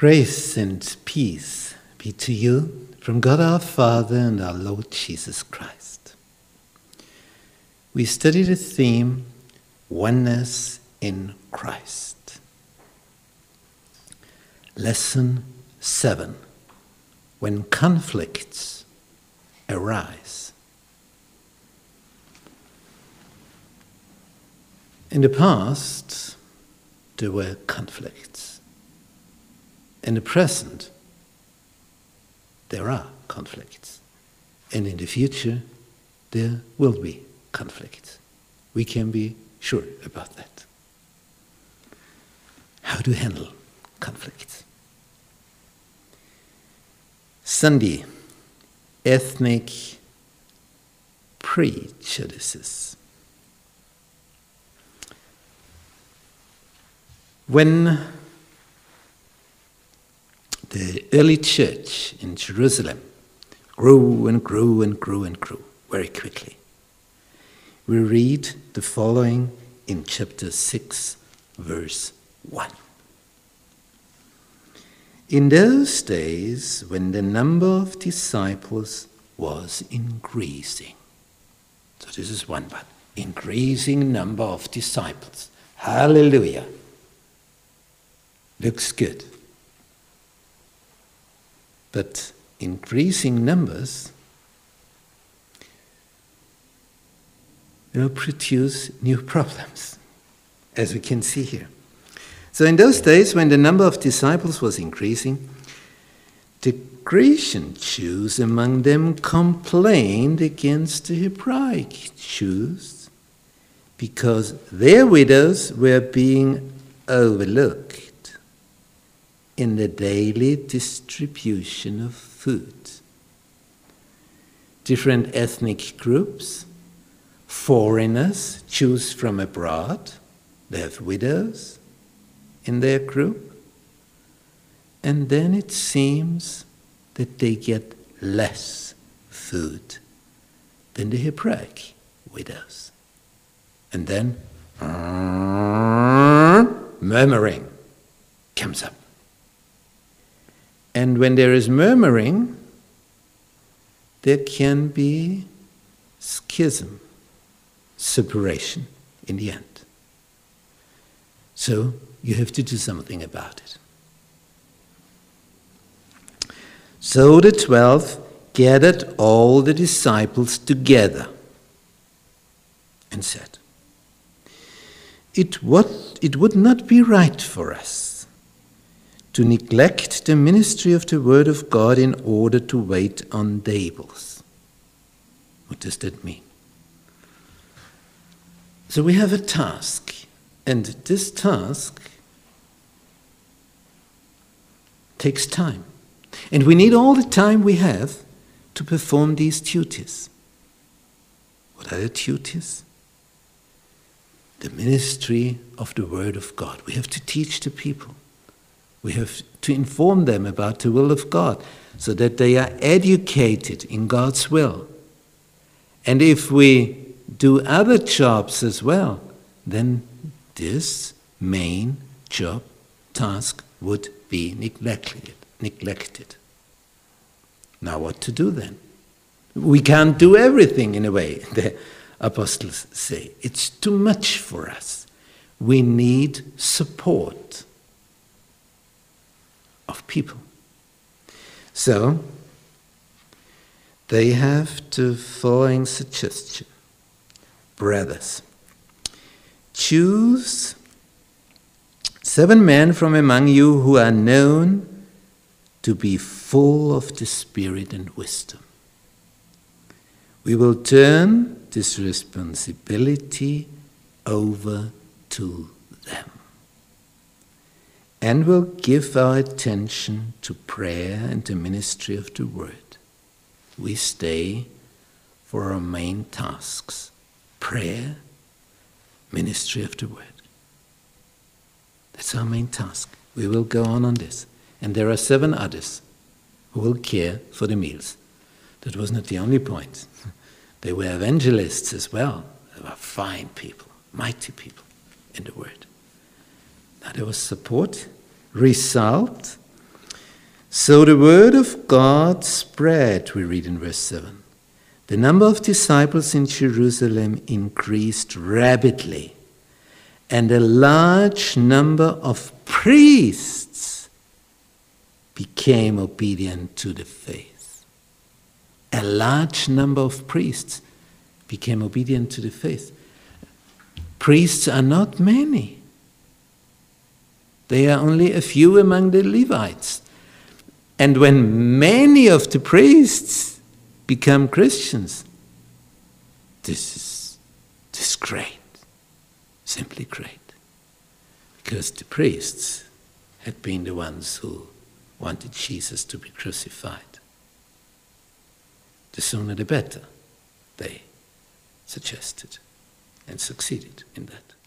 Grace and peace be to you from God our Father and our Lord Jesus Christ. We study the theme Oneness in Christ. Lesson 7 When conflicts arise. In the past, there were conflicts. In the present, there are conflicts. And in the future, there will be conflicts. We can be sure about that. How to handle conflicts. Sunday, ethnic prejudices. When early church in Jerusalem grew and grew and grew and grew very quickly, we read the following in chapter 6, verse 1. In those days, when the number of disciples was increasing, so this is one but increasing number of disciples. Hallelujah. Looks good. But increasing numbers will produce new problems, as we can see here. So, in those days, when the number of disciples was increasing, the Grecian Jews among them complained against the Hebraic Jews because their widows were being overlooked in the daily distribution of food. Different ethnic groups, foreigners, Jews from abroad, they have widows in their group, and then it seems that they get less food than the Hebraic widows. And then murmuring comes up. And when there is murmuring, there can be schism, separation in the end. So you have to do something about it. So the twelve gathered all the disciples together and said, it it would not be right for us to neglect the ministry of the Word of God in order to wait on tables. What does that mean? So we have a task, and this task takes time. And we need all the time we have to perform these duties. What are the duties? The ministry of the Word of God. We have to teach the people. We have to inform them about the will of God so that they are educated in God's will. And if we do other jobs as well, then this main job, task, would be neglected. neglected. Now, what to do then? We can't do everything in a way, the apostles say. It's too much for us. We need support of people. So, they have the following suggestion Brothers, choose seven men from among you who are known to be full of the Spirit and wisdom. We will turn this responsibility over to them and will give our attention to prayer and the ministry of the Word. We stay for our main tasks prayer, ministry of the Word. That's our main task. We will go on on this. And there are seven others who will care for the meals. That was not the only point. They were evangelists as well. They were fine people, mighty people in the Word. Now there was support. Result So the word of God spread, we read in verse 7. The number of disciples in Jerusalem increased rapidly, and a large number of priests became obedient to the faith. A large number of priests became obedient to the faith. Priests are not many. They are only a few among the Levites. And when many of the priests become Christians, this is, this is great, simply great. Because the priests had been the ones who wanted Jesus to be crucified. The sooner the better, they suggested and succeeded in that.